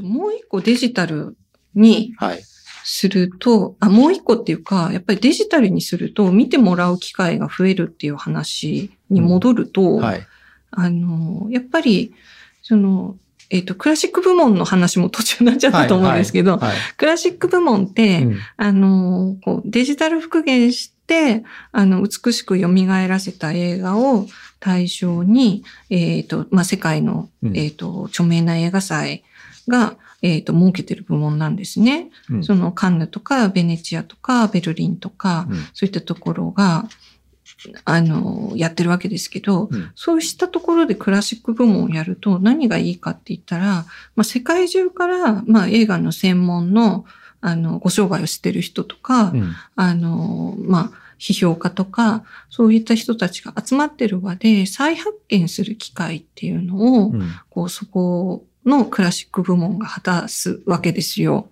ともう一個デジタルにはい。すると、あ、もう一個っていうか、やっぱりデジタルにすると見てもらう機会が増えるっていう話に戻ると、はい。あの、やっぱり、その、えっ、と、クラシック部門の話も途中になっちゃったと思うんですけど、はい。クラシック部門って、うんあの、こうデジタル復元して、あの、美しく蘇らせた映画を対象に、えっ、と、まあ、世界の、うんえっ、と、著名な映画祭が、えっ、と、設けてる部門なんですね。うん。そのカンヌとかベネチアとかベルリンとか、うん。そういったところが、あの、やってるわけですけど、うん。そうしたところでクラシック部門をやると何がいいかって言ったら、まあ、世界中から、まあ、映画の専門の、あの、ご商売をしてる人とか、うん。あの、まあ、批評家とか、そういった人たちが集まってる場で再発見する機会っていうのを、うん。こう、そこのクラシック部門が果たすわけですよ。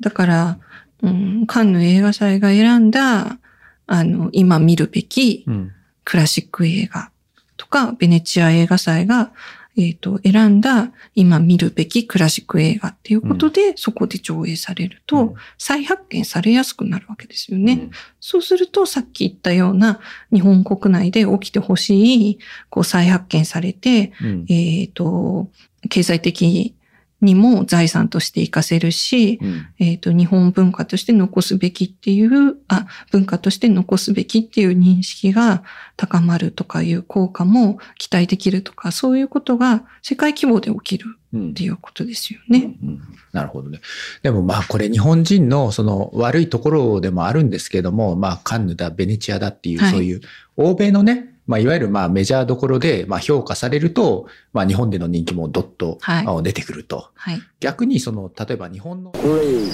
だから、うん、カンヌ映画祭が選んだ、あの、今見るべきうん。クラシック映画とか、ベネチア映画祭が、えっ、と、選んだ今見るべきクラシック映画っていうことで、そこで上映されると、うん。再発見されやすくなるわけですよね。うん。そうすると、さっき言ったような日本国内で起きてほしい、こう再発見されて、うん。えっ、と、経済的にも財産として活かせるし、うんえっ、と、日本文化として残すべきっていう、あ、文化として残すべきっていう認識が高まるとかいう効果も期待できるとか、そういうことが世界規模で起きるうんっていうことですよね。うんなるほどね。でもまあこれ日本人のその悪いところでもあるんですけども、まあカンヌだ、ベネチアだっていうはいそういう欧米のね、まあいわゆるまあメジャーどころでまあ評価されると、まあ日本での人気もどっとはいあ出てくると。はい。逆にその例えば日本の Three,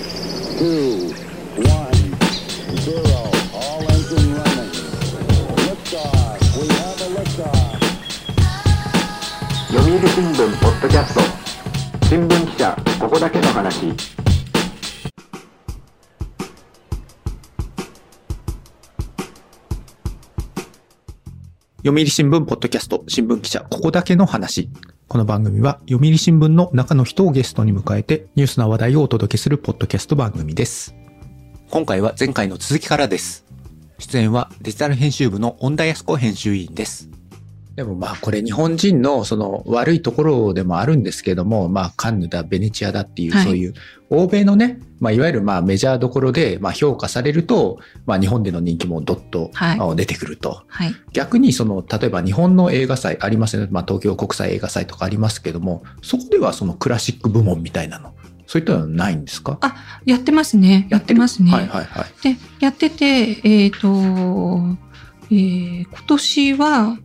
two, one, zero. All engine running. Liftoff. We have a liftoff. 読売新聞ポッドキャスト新聞記者ここだけの話読売新聞ポッドキャスト新聞記者ここだけの話。この番組は読売新聞の中の人をゲストに迎えてニュースな話題をお届けするポッドキャスト番組です。今回は前回の続きからです。出演はデジタル編集部の恩田康子編集委員です。でもまあこれ日本人のその悪いところでもあるんですけども、まあカンヌだ、ベネチアだっていうはいそういう欧米のね、まあいわゆるまあメジャーどころでまあ評価されると、まあ日本での人気もどっと出てくると。はい。逆にその例えば日本の映画祭ありますよね、まあ、東京国際映画祭とかありますけどもそこではそのクラシック部門みたいなのそういったのはないんですか？あ、やってますね。やってますね。はいはいはいで、やってて、えっ、と、えー今年は、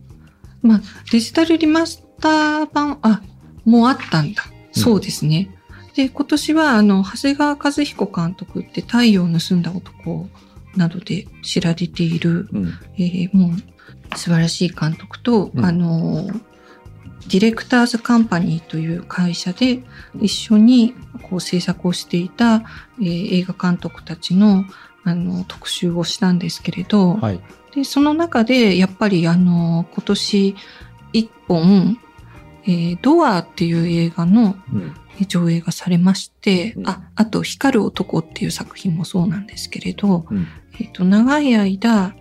まあ、デジタルリマスター版、あ、もうあったんだ。うんそうですね。で、今年は、あの、長谷川和彦監督って太陽を盗んだ男などで知られている、うんえーもう素晴らしい監督と、うんあの、ディレクターズカンパニーという会社で一緒にこう制作をしていた、えー映画監督たちのあの特集をしたんですけれど、はい。でその中でやっぱりあの今年一本、えードアっていう映画のうん。上映がされまして、うん。あ、あと光る男っていう作品もそうなんですけれど、うん。えっと、長い間、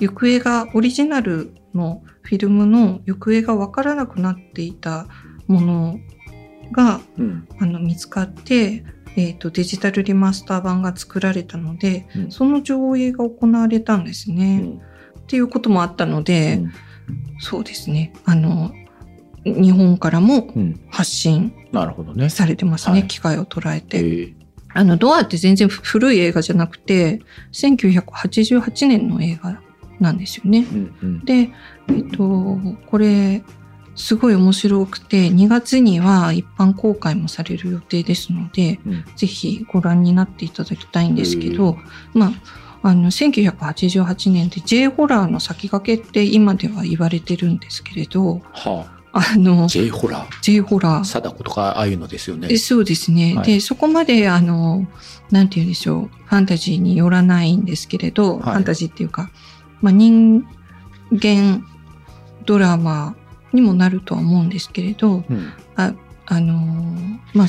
行方が、オリジナルのフィルムの行方がわからなくなっていたものが、うん。あの、見つかって、えっと、デジタルリマスター版が作られたので、うんその上映が行われたんですね。うんっていうこともあったので、うんそうですね。あの、日本からもうん発信されてますね。はい機会を捉ええて。ーあの、ドアって全然古い映画じゃなくて、1988年の映画なんですよね。うんうんで、えっと、これ、すごい面白くて、2月には一般公開もされる予定ですので、うん。ぜひご覧になっていただきたいんですけど、まあ、あの、1988年で J ホラーの先駆けって今では言われてるんですけれど、はあ。のあ、J ホラー。J ホラー。貞子とかああいうのですよね。えそうですね。はい。で、そこまで、あの、なんて言うんでしょう、ファンタジーによらないんですけれど、はい。ファンタジーっていうか、まあ、人間ドラマにもなるとは思うんですけれど、うんああのーまあ、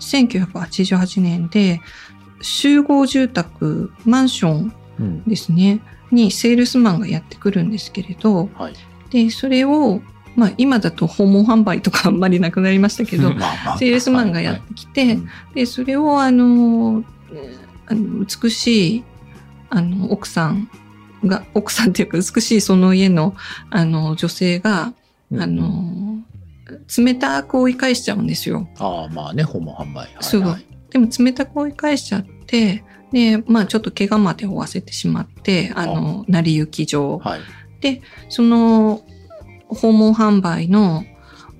1988年で集合住宅マンションうん。ですねにセールスマンがやってくるんですけれどはい。でそれを、まあ、今だと訪問販売とかあんまりなくなりましたけど、まあまあセールスマンがやってきて、はいはいでそれをあのえーあの美しいあの奥さんが奥さんっていうか美しいその家のあの女性が、うんあの冷たく追い返しちゃうんですよ。ああ、まあね、訪問販売。はいそうはいでも冷たく追い返しちゃってでまあちょっと怪我まで負わせてしまってあの成り行き上、はい。その訪問販売の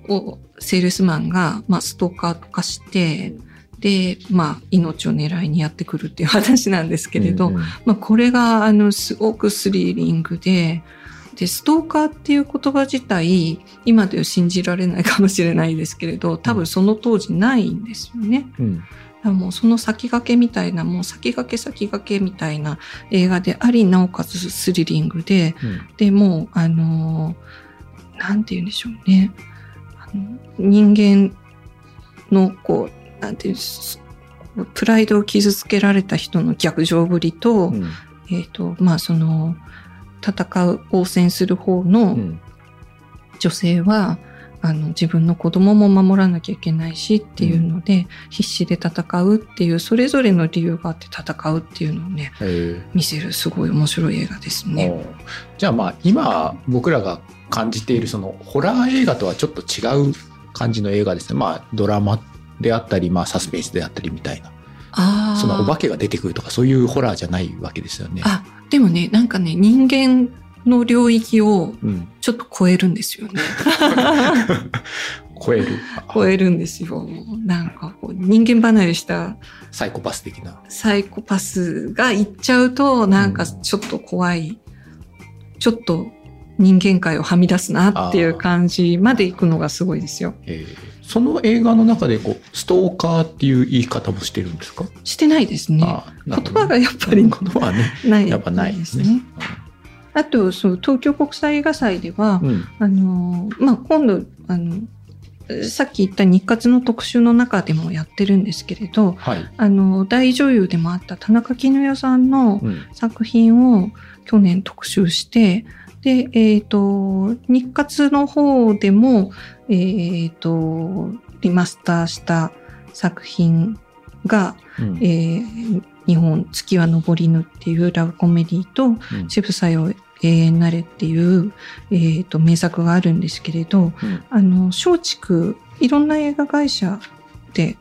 おセールスマンが、まあ、ストーカーとかして、で、まあ、命を狙いにやってくるっていう話なんですけれど、うんうんまあ、これが、あの、すごくスリリングで、で、ストーカーっていう言葉自体、今では信じられないかもしれないですけれど、多分その当時ないんですよね。うん。もうその先駆けみたいな、もう先駆け先駆けみたいな映画であり、なおかつスリリングで、うんでもう、あのーなんて言うんでしょうね。あの人間の、こう、なんていうんですプライドを傷つけられた人の逆上ぶりと、うん。えっ、と、まあ、その、戦う、応戦する方うのん。女性は、あの、自分の子供も守らなきゃいけないしっていうので、必死で戦うっていう、それぞれの理由があって戦うっていうのをね、見せるすごい面白い映画ですね。じゃあまあ今僕らが感じているそのホラー映画とはちょっと違う感じの映画ですね。まあドラマであったり、まあサスペンスであったりみたいな。そのお化けが出てくるとかそういうホラーじゃないわけですよね。あ、でもね、なんかね、人間の領域をうん。ちょっと超えるんですよね。超える。超えるんですよ。なんかこう、人間離れしたサイコパス的な。サイコパスが行っちゃうと、なんかちょっと怖い、ちょっと人間界をはみ出すなっていう感じまで行くのがすごいですよ。えーその映画の中でこうストーカーっていう言い方もしてるんですか、してないですね。言葉がやっぱり言葉はね。ないやっぱないですね。あと、そう、東京国際映画祭では、うん。あのーまあ、今度、あの、さっき言った日活の特集の中でもやってるんですけれど、はい。あの、大女優でもあった田中絹代さんのうん。作品を去年特集して、で、えっ、と、日活の方でも、えっ、と、リマスターした作品が、うん。えー日本月は昇りぬっていうラブコメディと、うん。渋さよ永遠なれっていう、えー、と名作があるんですけれど、うん。あの、松竹、いろんな映画会社で、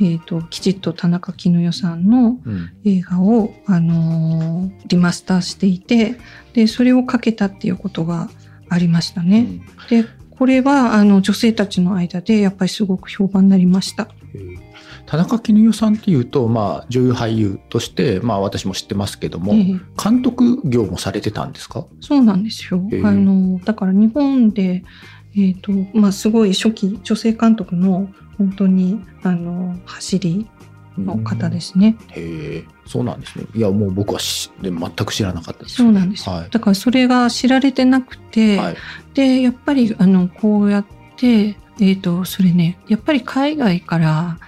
えっ、と、きちっと田中絹代さんのうん。映画を、あのーリマスターしていて、で、それをかけたっていうことがありましたね。うん。で、これは、あの、女性たちの間で、やっぱりすごく評判になりました。えー田中絹代さんっていうと、まあ、女優俳優として、まあ、私も知ってますけども、ええ監督業もされてたんですか？そうなんですよ。へえあの、だから日本で、えっ、と、まあ、すごい初期、女性監督の、本当に、あの、走りの方ですね。へえ、そうなんですね。いや、もう僕はしで全く知らなかったです。そうなんですよ。はい。だからそれが知られてなくて、はい。で、やっぱり、あの、こうやって、えっ、と、それね、やっぱり海外から、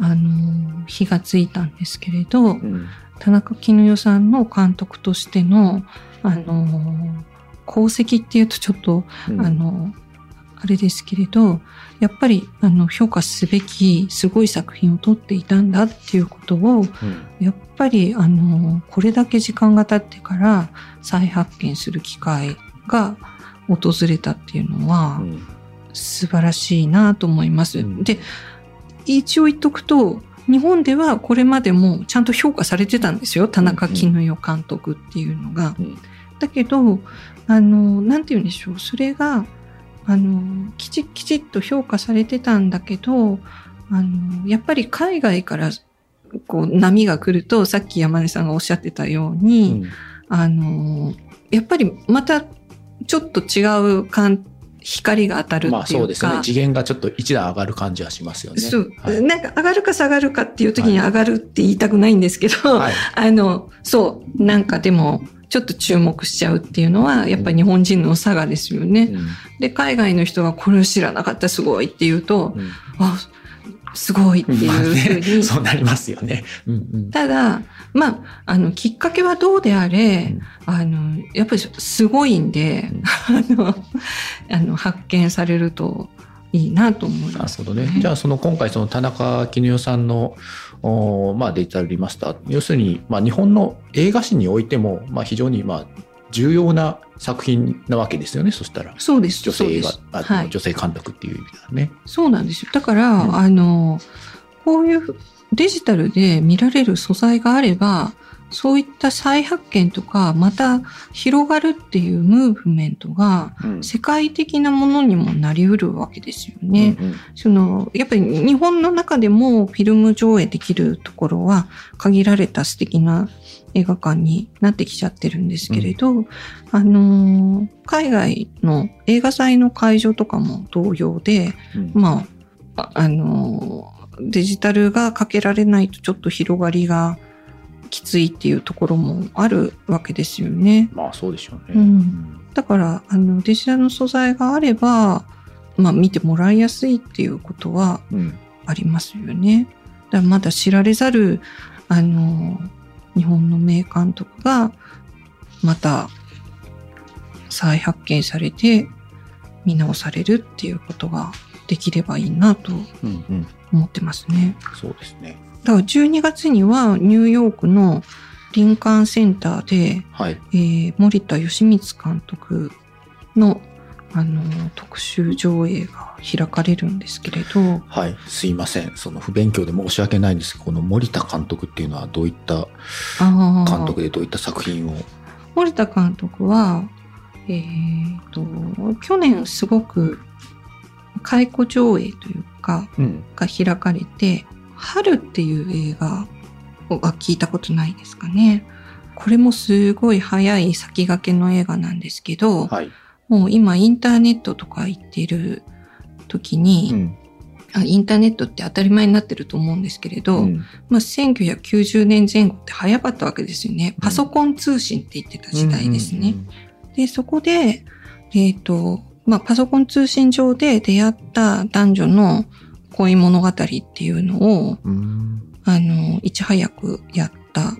あの、火がついたんですけれど、うん。田中絹代さんの監督としての、あの、功績っていうとちょっと、うんあの、あれですけれど、やっぱり、あの、評価すべき、すごい作品を撮っていたんだっていうことを、うんやっぱり、あの、これだけ時間が経ってから再発見する機会が訪れたっていうのは、うん素晴らしいなと思います。うんで、一応言っとくと、日本ではこれまでもちゃんと評価されてたんですよ。田中絹代監督っていうのが。うんだけど、あの、なんて言うんでしょう。それが、あの、きちきちっと評価されてたんだけど、あの、やっぱり海外から、こう、波が来ると、さっき山根さんがおっしゃってたように、あの、やっぱりまた、ちょっと違う感光が当たるっていうか、まあそうですね。次元がちょっと一段上がる感じはしますよね。そう、はい。なんか上がるか下がるかっていう時に上がるって言いたくないんですけど、はいあの、そう、なんかでも、ちょっと注目しちゃうっていうのは、やっぱり日本人の差がですよね。うんで、海外の人がこれを知らなかったすごいって言うと、うんあ、すごいっていうふうに、そうなりますよね。うんうん。ただ、まあ、あの、きっかけはどうであれ、あの、やっぱりすごいんで、あの、あの、発見されるといいなと思いなます。るほどね。じゃあ、その今回、その田中絹代さんの、おまあ、デジタルリマスター、要するに、まあ、日本の映画史においても、まあ、非常に、まあ、重要な作品なわけですよね、そしたら。そうです。女性映画はい女性監督っていう意味ではね。そうなんですよ。だから、うんあの、こういうデジタルで見られる素材があれば、そういった再発見とか、また広がるっていうムーブメントが、うん。世界的なものにもなりうるわけですよね。うんうん。その、やっぱり日本の中でもフィルム上映できるところは限られた素敵な映画館になってきちゃってるんですけれど、あのー海外の映画祭の会場とかも同様で、うん。まあ、ああのーデジタルがかけられないとちょっと広がりがきついっていうところもあるわけですよね。まあ、そうでしょうね。うんだから、あの、デジタルの素材があれば、まあ見てもらいやすいっていうことはうんありますよね。だからまだ知られざる、あの、日本の名監督が、また再発見されて、見直されるっていうことができればいいなとうんうん思ってますね。そうですね。だから12月にはニューヨークのリンカーンセンターで、はい。えー森田義満監督の、あの、特集上映が開かれるんですけれど、はい。すいません。その不勉強で申し訳ないんですけど、この森田監督っていうのはどういった監督でどういった作品を？森田監督は、えーと、去年すごく解雇上映というか、うん。が開かれて、春っていう映画は聞いたことないですかね。これもすごい早い先駆けの映画なんですけど、はい。もう今インターネットとか行ってる時に、うん。あインターネットって当たり前になってると思うんですけれど、うんまあ、1990年前後って早かったわけですよね。パソコン通信って言ってた時代ですね。で、そこで、えっ、と、まあ、パソコン通信上で出会った男女の恋物語っていうのを、うんあの、いち早くやった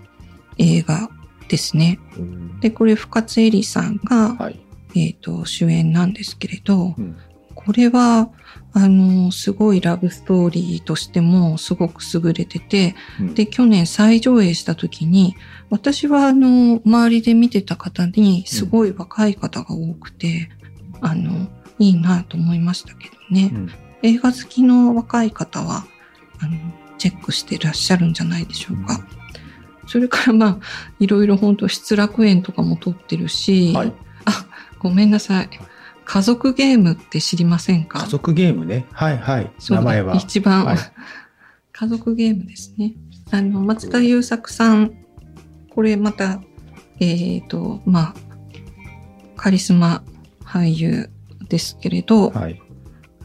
映画ですね。うんで、これ深津絵里さんが、はい。えっ、と、主演なんですけれど、うんこれは、あの、すごいラブストーリーとしてもすごく優れてて、うんで、去年再上映した時に、私はあの、周りで見てた方に、すごい若い方が多くて、あの、いいなと思いましたけどね。うん映画好きの若い方は、あの、チェックしてらっしゃるんじゃないでしょうか。それからまあ、いろいろ本当失楽園とかも撮ってるし、はい。あ、ごめんなさい。家族ゲームって知りませんか？家族ゲームね。はいはい。名前は。一番、はい家族ゲームですね。あの、松田優作さん、これまた、えっ、と、まあ、カリスマ俳優ですけれど、はい。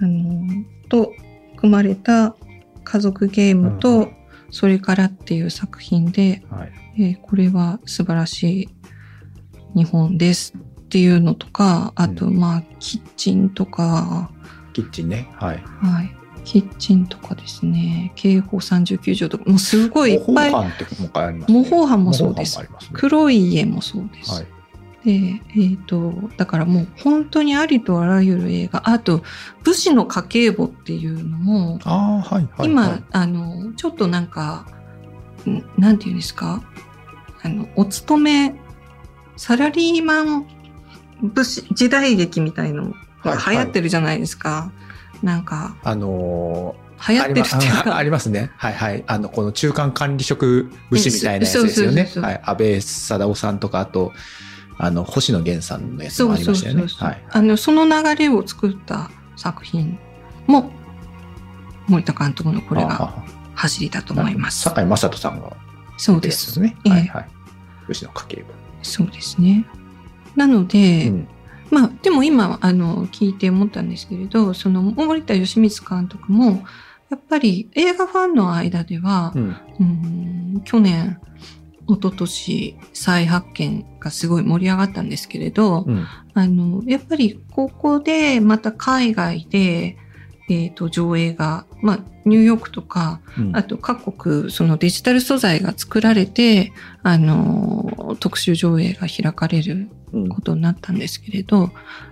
あの、と組まれた家族ゲームと、それからっていう作品で、はい。えーこれは素晴らしい日本ですっていうのとか、あと、うまあ、キッチンとか、キッチンね。はい。はい。キッチンとかですね、刑法39条とか、もうすごいいっぱい、模倣犯ってもう一回ありますね。模倣犯もそうですすね。黒い家もそうです。はい。で、えっ、と、だからもう本当にありとあらゆる映画、あと、武士の家計簿っていうのも、ああ、はいはい。今、はいあの、ちょっとなんか、んなんていうんですか、あの、お勤め、サラリーマン武士、時代劇みたいのが流行ってるじゃないですか。なんか、あのー流行ってるっていうありまかあ、りますね。はいはい。あの、この中間管理職武士みたいなやつですよね。安倍貞夫さんとか、あと、あの、星野源さんのやつもありましたよね。あの、その流れを作った作品も、森田監督のこれがあ走りだとあ思います。坂井正人さんがそうで。すすね。ええはいはい。武士の家計簿。そうですね。なので、うんまあ、でも今、あの、聞いて思ったんですけれど、その、森田義満監督も、やっぱり映画ファンの間では、うん。うん去年、一昨年再発見がすごい盛り上がったんですけれど、うん。あの、やっぱりここでまた海外で、えっ、と、上映が、まあ、ニューヨークとか、うんあと各国、そのデジタル素材が作られて、あの、特集上映が開かれるうんことになったんですけれど、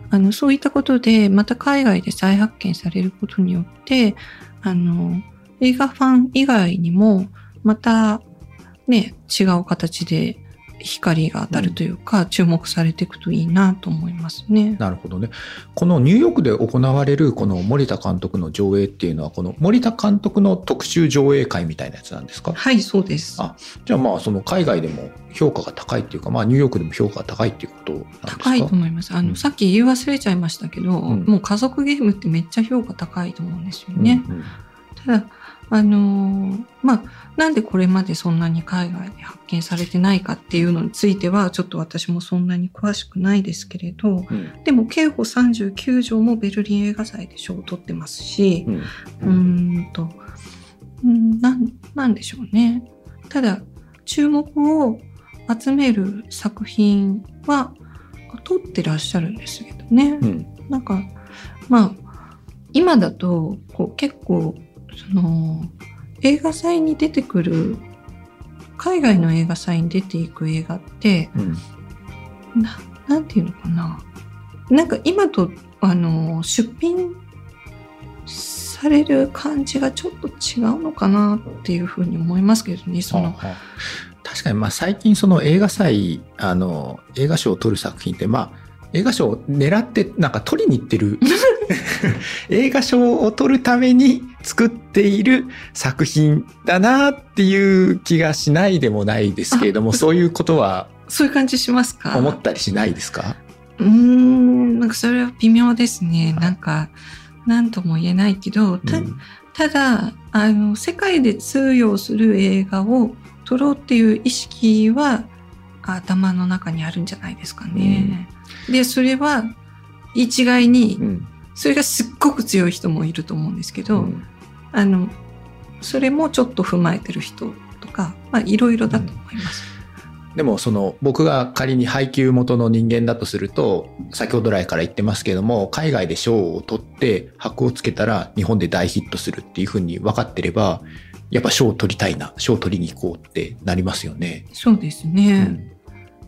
あの、そういったことで、また海外で再発見されることによって、あの、映画ファン以外にも、また、ね、違う形で光が当たるというか、注目されていくといいなと思いますね。なるほどね。このニューヨークで行われるこの森田監督の上映っていうのは、この森田監督の特集上映会みたいなやつなんですか？はい、そうです。あじゃあまあその海外でも評価が高いっていうか、まあニューヨークでも評価が高いっていうことなんですか？高いと思います。あの、うんさっき言い忘れちゃいましたけど、うんもう家族ゲームってめっちゃ評価高いと思うんですよね。うんうんただ、あのーまあ、なんでこれまでそんなに海外で発見されてないかっていうのについては、ちょっと私もそんなに詳しくないですけれど、うんでも、刑法39条もベルリン映画祭で賞を取ってますし、うんうーんと、うんなん、なんでしょうね。ただ、注目を集める作品は、撮ってらっしゃるんですけどね。うんなんか、まあ、今だと、こう結構、その、映画祭に出てくる、海外の映画祭に出ていく映画って、うん。な、なんていうのかな。なんか今と、あの、出品される感じがちょっと違うのかなっていうふうに思いますけどね、その、はあはあ。確かにまあ最近その映画祭あの映画賞を取る作品ってまあ映画賞を狙ってなんか取りに行ってる。映画賞を取るために作っている作品だなっていう気がしないでもないですけれどもあそういうことはそういう感じしますか？思ったりしないですか？うーん、なんかそれは微妙ですね。はい。なんか、なんとも言えないけど、たうん。ただ、あの、世界で通用する映画を撮ろうっていう意識は頭の中にあるんじゃないですかね。で、それは一概にう、んそれがすっごく強い人もいると思うんですけど、うんあの、それもちょっと踏まえてる人とか、まあいろいろだと思います。でもその僕が仮に配給元の人間だとすると先ほど来から言ってますけども海外で賞を取って箔をつけたら日本で大ヒットするっていうふうに分かってればやっぱ賞を取りたいな賞を取りに行こうってなりますよね。そうですうね。ん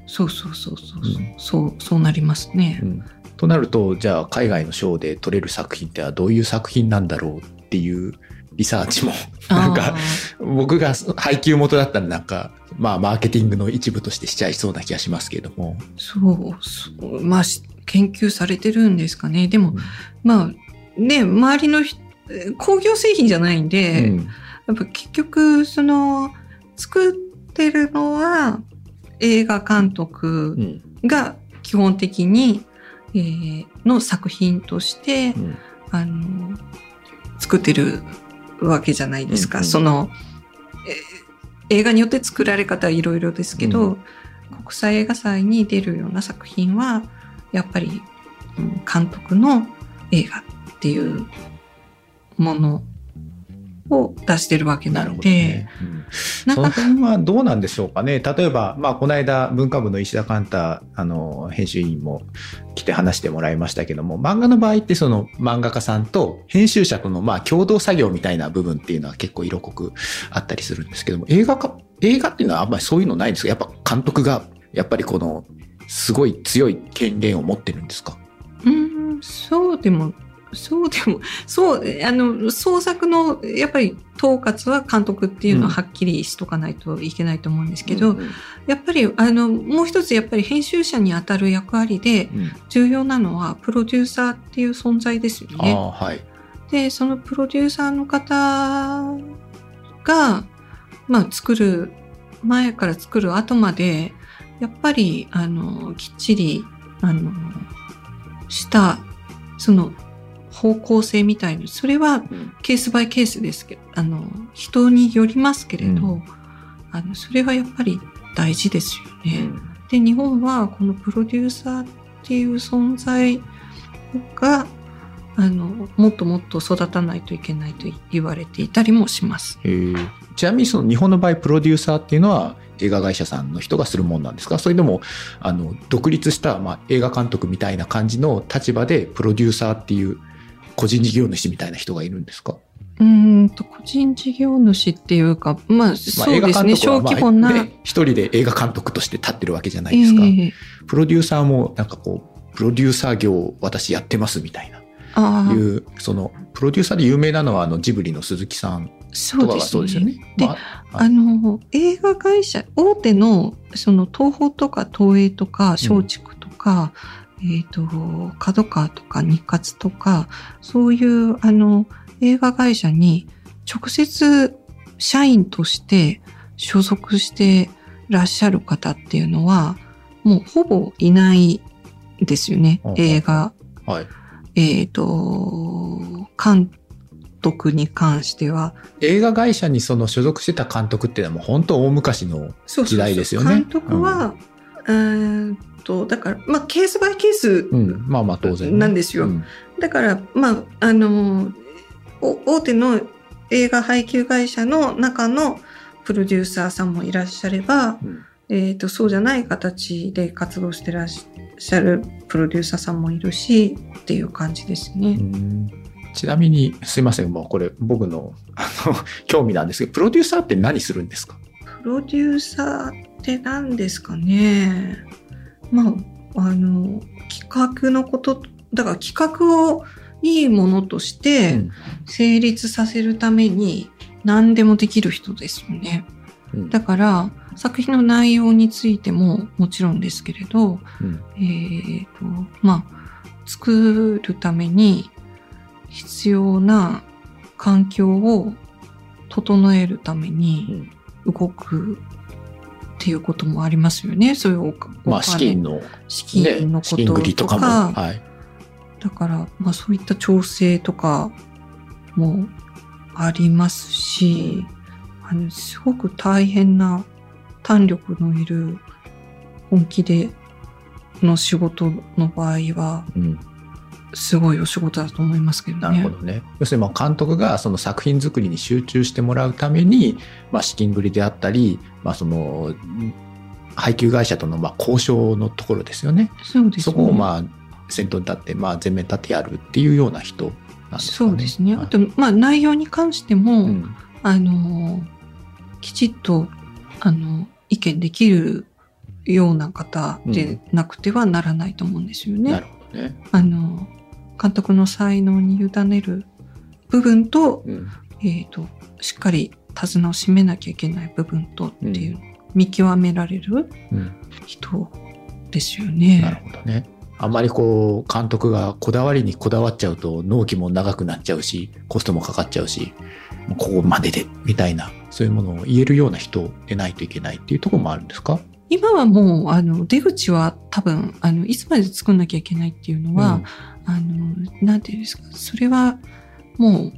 そうそうそうそうそう、うんそう、そうなりますね。うんとなるとじゃあ海外の賞で取れる作品ってはどういう作品なんだろうっていうリサーチもなんか僕が配給元だったらなんかまあマーケティングの一部としてしちゃいそうな気がしますけれども。そうそう、まあ、し研究されてるんですかね。でも、うんまあ、ね、周りの工業製品じゃないんで、うんやっぱ結局、その、作ってるのは映画監督うん。が基本的に、えーの作品として、うん。あの、作ってるわけじゃないですか。うんうん。その、えー映画によって作られ方はいろいろですけど、うん。国際映画祭に出るような作品は、やっぱり、うん監督の映画っていうものを出してるわけなるほどなので、ね。うんそのなんか、辺はどうなんでしょうかね。例えば、まあ、この間、文化部の石田寛太、あの、編集員も来て話してもらいましたけども、漫画の場合ってその漫画家さんと編集者との、まあ、共同作業みたいな部分っていうのは結構色濃くあったりするんですけども、映画か、映画っていうのはあんまりそういうのないんですか？やっぱ監督が、やっぱりこの、すごい強い権限を持ってるんですか？うん、そうでも、そうでも、そう、あの、創作の、やっぱり統括は監督っていうのははっきりしとかないといけないと思うんですけど、うんやっぱり、あの、もう一つやっぱり編集者に当たる役割でうん重要なのはプロデューサーっていう存在ですよね。ああ、はい。で、そのプロデューサーの方が、まあ作る、前から作る後まで、やっぱり、あの、きっちり、あの、した、その、方向性みたいな、それはケースバイケースですけど、あの、人によりますけれど、うあの、それはやっぱり大事ですよね。で、日本はこのプロデューサーっていう存在が、あの、もっともっと育たないといけないと言われていたりもします。ちなみにその日本の場合プロデューサーっていうのは映画会社さんの人がするもんなんですか？それでもあの独立した、まあ、映画監督みたいな感じの立場でプロデューサーっていう個人事業主みたいな人がいるんですか？うーんと、個人事業主っていうか、まあ、そうですね、小規模な。一人で映画監督として立ってるわけじゃないですか。ええプロデューサーもなんかこう、プロデューサー業を私やってますみたいな。ああ、いう、その、プロデューサーで有名なのはあのジブリの鈴木さんとかがそうですそうですよね。でまああの、映画会社、大手の、その、東宝とか東映とか、松竹とか、えっ、と、角川とか日活とか、そういう、あの、映画会社に直接社員として所属してらっしゃる方っていうのは、もうほぼいないですよねうん。映画、はい。えっ、と、監督に関しては、映画会社にその所属してた監督っていうのはもう本当大昔の、そうそうそう。時代ですよね。監督は、うーんと、だから、まあ、ケースバイケースうん、まあまあ当然ね、なんですよ。うん。だから、まあ、あの、お大手の映画配給会社の中のプロデューサーさんもいらっしゃれば、うん。えっ、と、そうじゃない形で活動してらっしゃるプロデューサーさんもいるし、っていう感じですね。うん。ちなみに、すいません、もうこれ僕の、あの、興味なんですけど、プロデューサーって何するんですか？プロデューサーって何ですかね？まあ、あの、企画のこと、だから企画をいいものとしてうん。成立させるために何でもできる人ですよね。うん。だから、作品の内容についてももちろんですけれど、うん。えっ、と、まあ、作るために必要な環境を整えるために動くっていうこともありますよね。そういうおかまあ資金の、資ね金の、こととかも、とか、はい。だから、まあそういった調整とかもありますし、あの、すごく大変な胆力のいる本気での仕事の場合は、うんすごいお仕事だと思いますけどね。なるほどね。要するにまあ監督がその作品作りに集中してもらうために、まあ資金繰りであったり、まあその、ん配給会社とのまあ交渉のところですよね。そうですね。そこをまあ先頭に立って、まあ前面に立ってやるっていうような人なんですかね。そうですね。はいあと、まあ内容に関しても、うんあの、きちっと、あの、意見できるような方でなくてはならないと思うんですよね。なるほどね。あの、監督の才能に委ねる部分と、うん。えっ、と、しっかり手綱を締めなきゃいけない部分とっていう、見極められるうん。人ですよなるね。ほどね。あんまりこう、監督がこだわりにこだわっちゃうと、納期も長くなっちゃうし、コストもかかっちゃうし、ここまでで、みたいな、そういうものを言えるような人でないといけないっていうところもあるんですか？今はもう、あの、出口は多分、あの、いつまで作んなきゃいけないっていうのは、あの、なんていうんですか、それはもう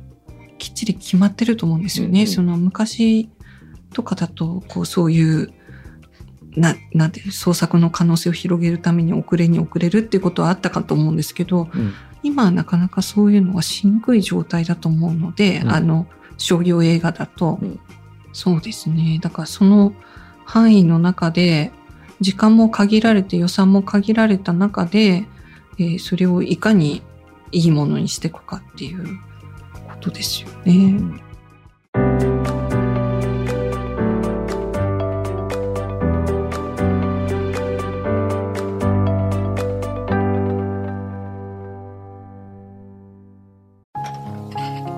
きっちり決まってると思うんですよね。うんうんその昔とかだと、こうそういう、な、なんて創作の可能性を広げるために遅れに遅れるっていうことはあったかと思うんですけど、うん今はなかなかそういうのがしにくい状態だと思うので、うんあの、商業映画だと、うんそうですね。だからその範囲の中で、時間も限られて予算も限られた中で、えーそれをいかにいいものにしていくかっていうことですよね。うん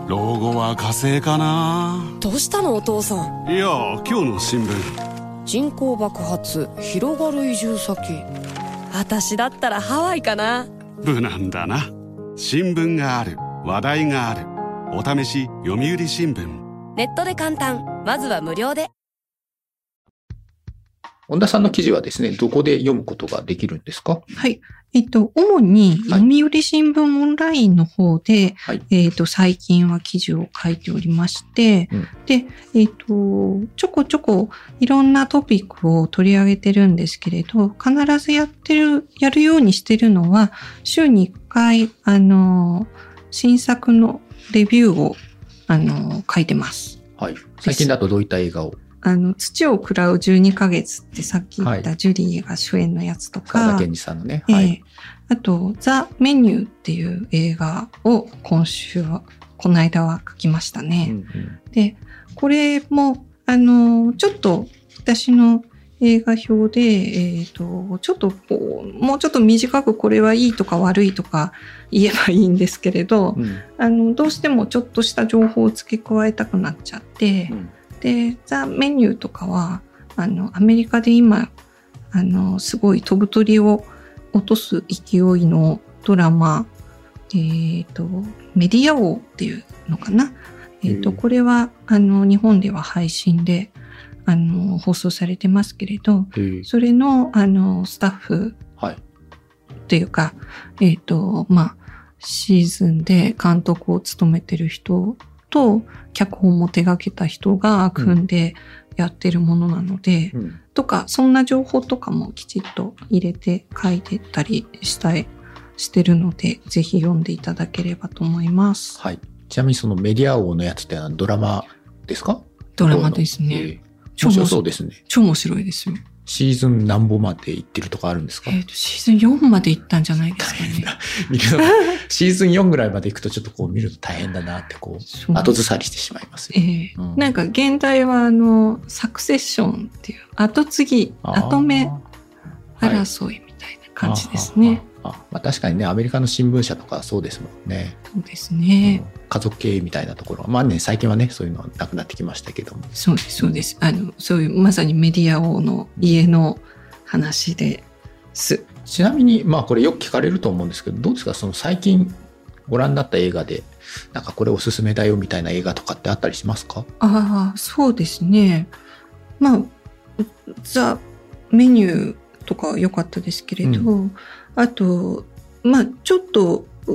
老後は火星かな？どうしたのお父さん？いや今日の新聞。人口爆発広がる移住先私だったらハワイかな。無難だな。新聞がある。話題がある。お試し読売新聞。ネットで簡単。まずは無料で本田さんの記事はですね、どこで読むことができるんですか？はい。えっと、主にはい読売新聞オンラインの方で、はいえっと、最近は記事を書いておりまして、うんで、えっと、ちょこちょこいろんなトピックを取り上げてるんですけれど、必ずやってる、やるようにしてるのは、週に1回、あの、新作のレビューを、あの、書いてます。はい。最近だとどういった映画を？あの、土を喰らう12ヶ月ってさっき言っはたジュリーが主演のやつとか、沢田研二さんのね。ええはい。あと、ザ・メニューっていう映画を今週は、この間は書きましたね。うんうんで、これも、あの、ちょっと私の映画表で、えっ、と、ちょっとこう、もうちょっと短くこれはいいとか悪いとか言えばいいんですけれど、うんあの、どうしてもちょっとした情報を付け加えたくなっちゃって、うんで、ザ・メニューとかは、あの、アメリカで今、あの、すごい飛ぶ鳥を落とす勢いのドラマ、えっ、と、メディア王っていうのかな？えっ、と、へえこれは、あの、日本では配信で、あの、放送されてますけれど、それの、あの、スタッフはい。というか、えっ、と、まあ、シーズンで監督を務めてる人と、脚本も手掛けた人が組んでやってるものなので、うんとか、そんな情報とかもきちっと入れて書いてたりしたい、してるので、ぜひ読んでいただければと思います。はい。ちなみにそのメディア王のやつってのはドラマですか？ドラマですね。ええ面白ですね。超面白いですよ。シーズン何本まで行ってるとかあるんですか？えっ、と、シーズン4まで行ったんじゃないですかね。シーズン4ぐらいまで行くとちょっとこう見ると大変だなってこう、後ずさりしてしまいますよ。ええうんなんか現代はあの、サクセッションっていう、後継ぎ、後目はい争いみたいな感じですね。あまあ確かにね、アメリカの新聞社とかそうですもんね。そうですね。うん家族経営みたいなところまあね、最近はね、そういうのはなくなってきましたけども。そうです、そうです。あの、そういう、まさにメディア王の家の話です。ちなみに、まあこれよく聞かれると思うんですけど、どうですか？その最近ご覧になった映画で、なんかこれおすすめだよみたいな映画とかってあったりしますか？ああ、そうですね。まあ、ザ・メニューとかは良かったですけれど、あと、まあ、ちょっと、う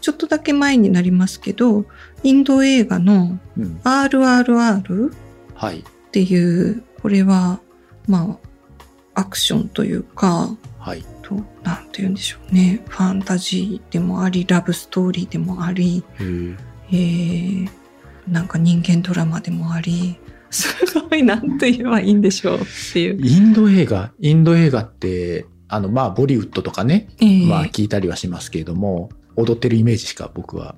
ちょっとだけ前になりますけど、インド映画のうん。RRR っはい。ていう、これは、まあ、アクションというか、はい。と、なんて言うんでしょうね。ファンタジーでもあり、ラブストーリーでもあり。えー、なんか人間ドラマでもあり、すごいなんて言えばいいんでしょうっていう。インド映画、インド映画って、あの、まあ、ボリウッドとかね、えーまあ、聞いたりはしますけれども、踊ってるイメージしか僕は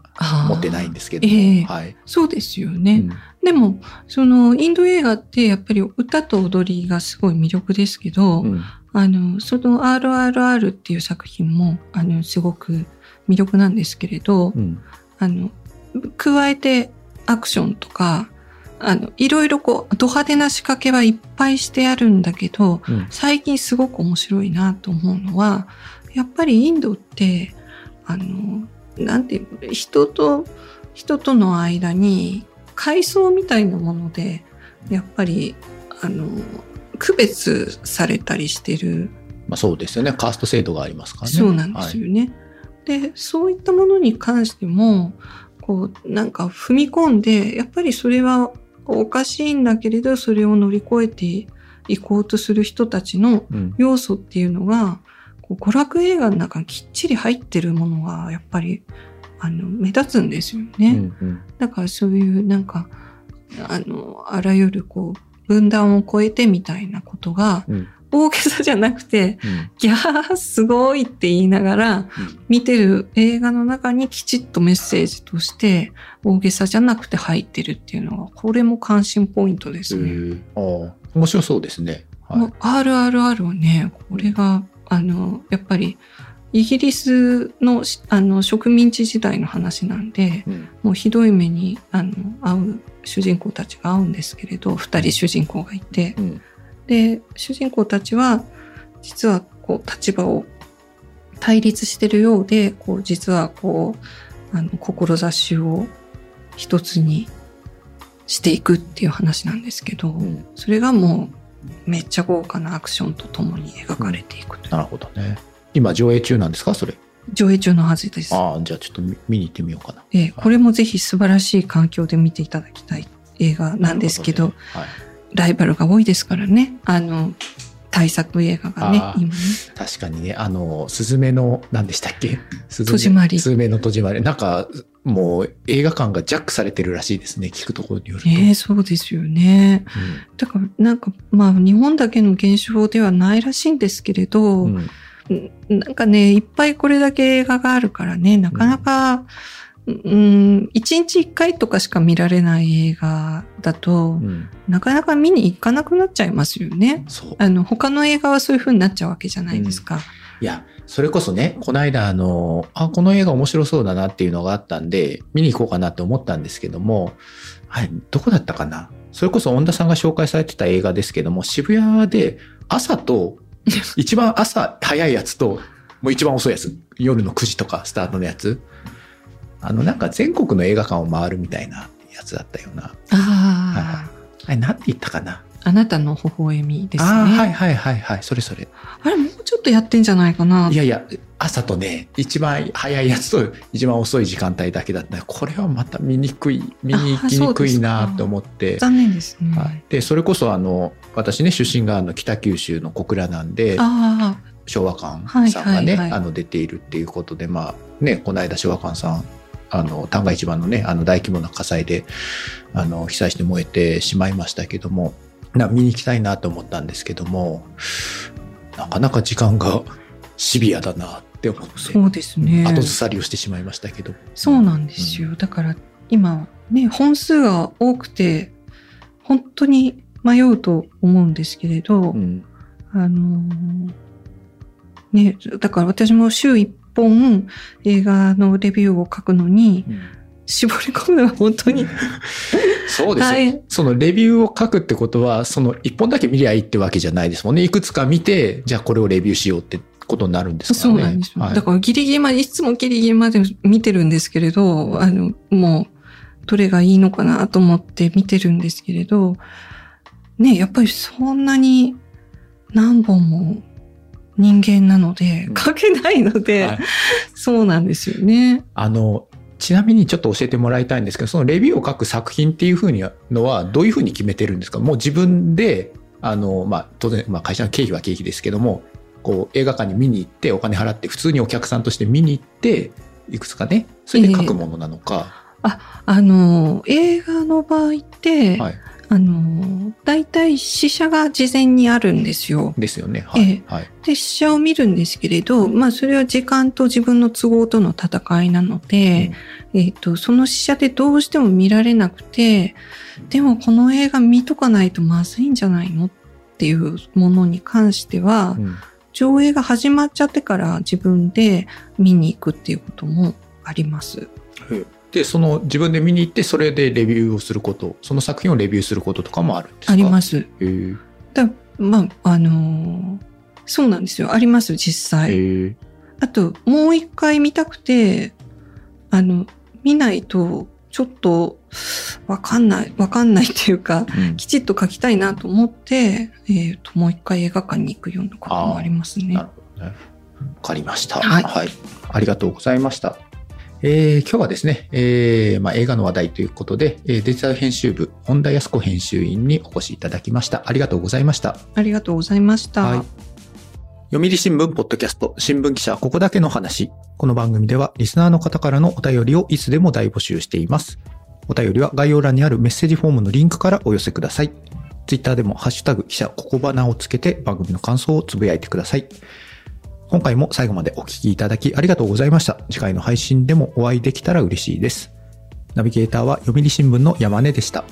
持ってないんですけども、ええ。はい。そうですよね。うん。でも、その、インド映画ってやっぱり歌と踊りがすごい魅力ですけど、うん。あの、その RRR っていう作品も、あの、すごく魅力なんですけれど、うん。あの、加えてアクションとか、あの、いろいろこう、ド派手な仕掛けはいっぱいしてあるんだけど、うん最近すごく面白いなと思うのは、やっぱりインドって、あの、なんていう、人と人との間に階層みたいなもので、やっぱり、あの、区別されたりしてるまあ、そうですよね。カースト制度がありますからね。そうなんですはいよね。で、そういったものに関しても、こう、なんか踏み込んで、やっぱりそれはおかしいんだけれど、それを乗り越えていこうとする人たちのうん。要素っていうのが、こう娯楽映画の中にきっちり入ってるものが、やっぱり、あの、目立つんですよね。うんうん。だからそういうなんか、あの、あらゆるこう、分断を超えてみたいなことが、うん大げさじゃなくて、うん。ギャーすごいって言いながら、見てる映画の中にきちっとメッセージとして、大げさじゃなくて入ってるっていうのは、これも関心ポイントですね。ああ。面白そうですね。はい。もう RRR はね、これが、あの、やっぱり、イギリスのしあの植民地時代の話なんで、うん。もうひどい目にあの会う主人公たちが会うんですけれど、二人主人公がいて、うんで、主人公たちは、実はこう立場を対立してるようで、こう実はこう、あの、志を一つにしていくっていう話なんですけど、んそれがもうめっちゃ豪華なアクションとともに描かれていくうなるほどね。今上映中なんですか？それ。上映中のはずです。ああ、じゃあちょっと見見に行ってみようかな。ええこれもぜひ素晴らしい環境で見ていただきたい映画なんですけど、ねはいライバルが多いですからね。あの、大作映画がねね。確かにね、あの、スズメの、何でしたっけ？スズメ戸締まりスズメの戸締まり。なんか、もう映画館がジャックされてるらしいですね。聞くところによると。ええそうですよね。だから、なんか、まあ、日本だけの現象ではないらしいんですけれど、うんうんんなんかね、いっぱいこれだけ映画があるからね、なかなか、うん、一日一回とかしか見られない映画だと、うん。なかなか見に行かなくなっちゃいますよね。あの、他の映画はそういう風になっちゃうわけじゃないですか。いや、それこそね、この間あの、あ、この映画面白そうだなっていうのがあったんで、見に行こうかなって思ったんですけども、はい、どこだったかな？それこそ恩田さんが紹介されてた映画ですけども、渋谷で朝と、一番朝早いやつと、もう一番遅いやつ、夜の9時とかスタートのやつ、あの、なんか全国の映画館を回るみたいなやつだったような。ああ、あれ、なんて言ったかな？あなたの微笑みですね。ああ、はいはいはいはい、それそれ。あれ、もうちょっとやってんじゃないかな。いやいや、朝とね、一番早いやつと一番遅い時間帯だけだったらこれはまた見にくい、見に行きにくいなって思って。残念ですね。はい、で、それこそあの、私ね、出身があの北九州の小倉なんで、あ昭和館さんがね、はいはいはいあの、出ているっていうことで、まあ、ね、この間昭和館さん、あの、旦過市場のね、あの、大規模な火災で、あの、被災して燃えてしまいましたけども、な見に行きたいなと思ったんですけども、なかなか時間がシビアだなって思って、あ、そうですね。後ずさりをしてしまいましたけど。そうなんですよ。だから今ね、本数が多くて、本当に迷うと思うんですけれど、うん。あのーね、だから私も週一本映画のレビューを書くのに、絞り込むのは本当にそうですよ、はいそのレビューを書くってことは、その一本だけ見りゃいいってわけじゃないですもんね。いくつか見て、じゃあこれをレビューしようってことになるんですかそう。なんですよ。はいだからギリギリまで、いつもギリギリまで見てるんですけれど、あの、もう、どれがいいのかなと思って見てるんですけれど、ね、やっぱりそんなに何本も人間なのでう、ん。書けないので、はい。そうなんですよね。あの、ちなみにちょっと教えてもらいたいんですけど、そのレビューを書く作品っていうふうにのは、どういうふうに決めてるんですか？もう自分で、あの、まあ、当然、まあ、会社の経費は経費ですけども、こう、映画館に見に行って、お金払って、普通にお客さんとして見に行って、いくつかね、それで書くものなのか、あの、映画の場合って、はい。あの、大体試写が事前にあるんですよ。ですよね。はい。で、試写を見るんですけれど、まあ、それは時間と自分の都合との戦いなので、えっ、と、その試写でどうしても見られなくて、でもこの映画見とかないとまずいんじゃないのっていうものに関しては、うん上映が始まっちゃってから自分で見に行くっていうこともあります。で、その自分で見に行って、それでレビューをすること、その作品をレビューすることとかもあるんですか？あります。だまあ、あのーそうなんですよ。あります、実際。あと、もう一回見たくて、あの、見ないと、ちょっと、わかんない、わかんないっていうか、うんきちっと書きたいなと思って、えっ、と、もう一回映画館に行くようなこともありますねな。るほどね。わかりました。はいありがとうございました。えー今日はですね、えーまあ、映画の話題ということで、えーデジタル編集部、本田康子編集員にお越しいただきました。ありがとうございました。ありがとうございました。はい読売新聞ポッドキャスト、新聞記者ここだけの話。この番組ではリスナーの方からのお便りをいつでも大募集しています。お便りは概要欄にあるメッセージフォームのリンクからお寄せください。ツイッターでもハッシュタグ記者ここばなをつけて番組の感想をつぶやいてください。今回も最後までお聴きいただきありがとうございました。次回の配信でもお会いできたら嬉しいです。ナビゲーターは読売新聞の山根でした。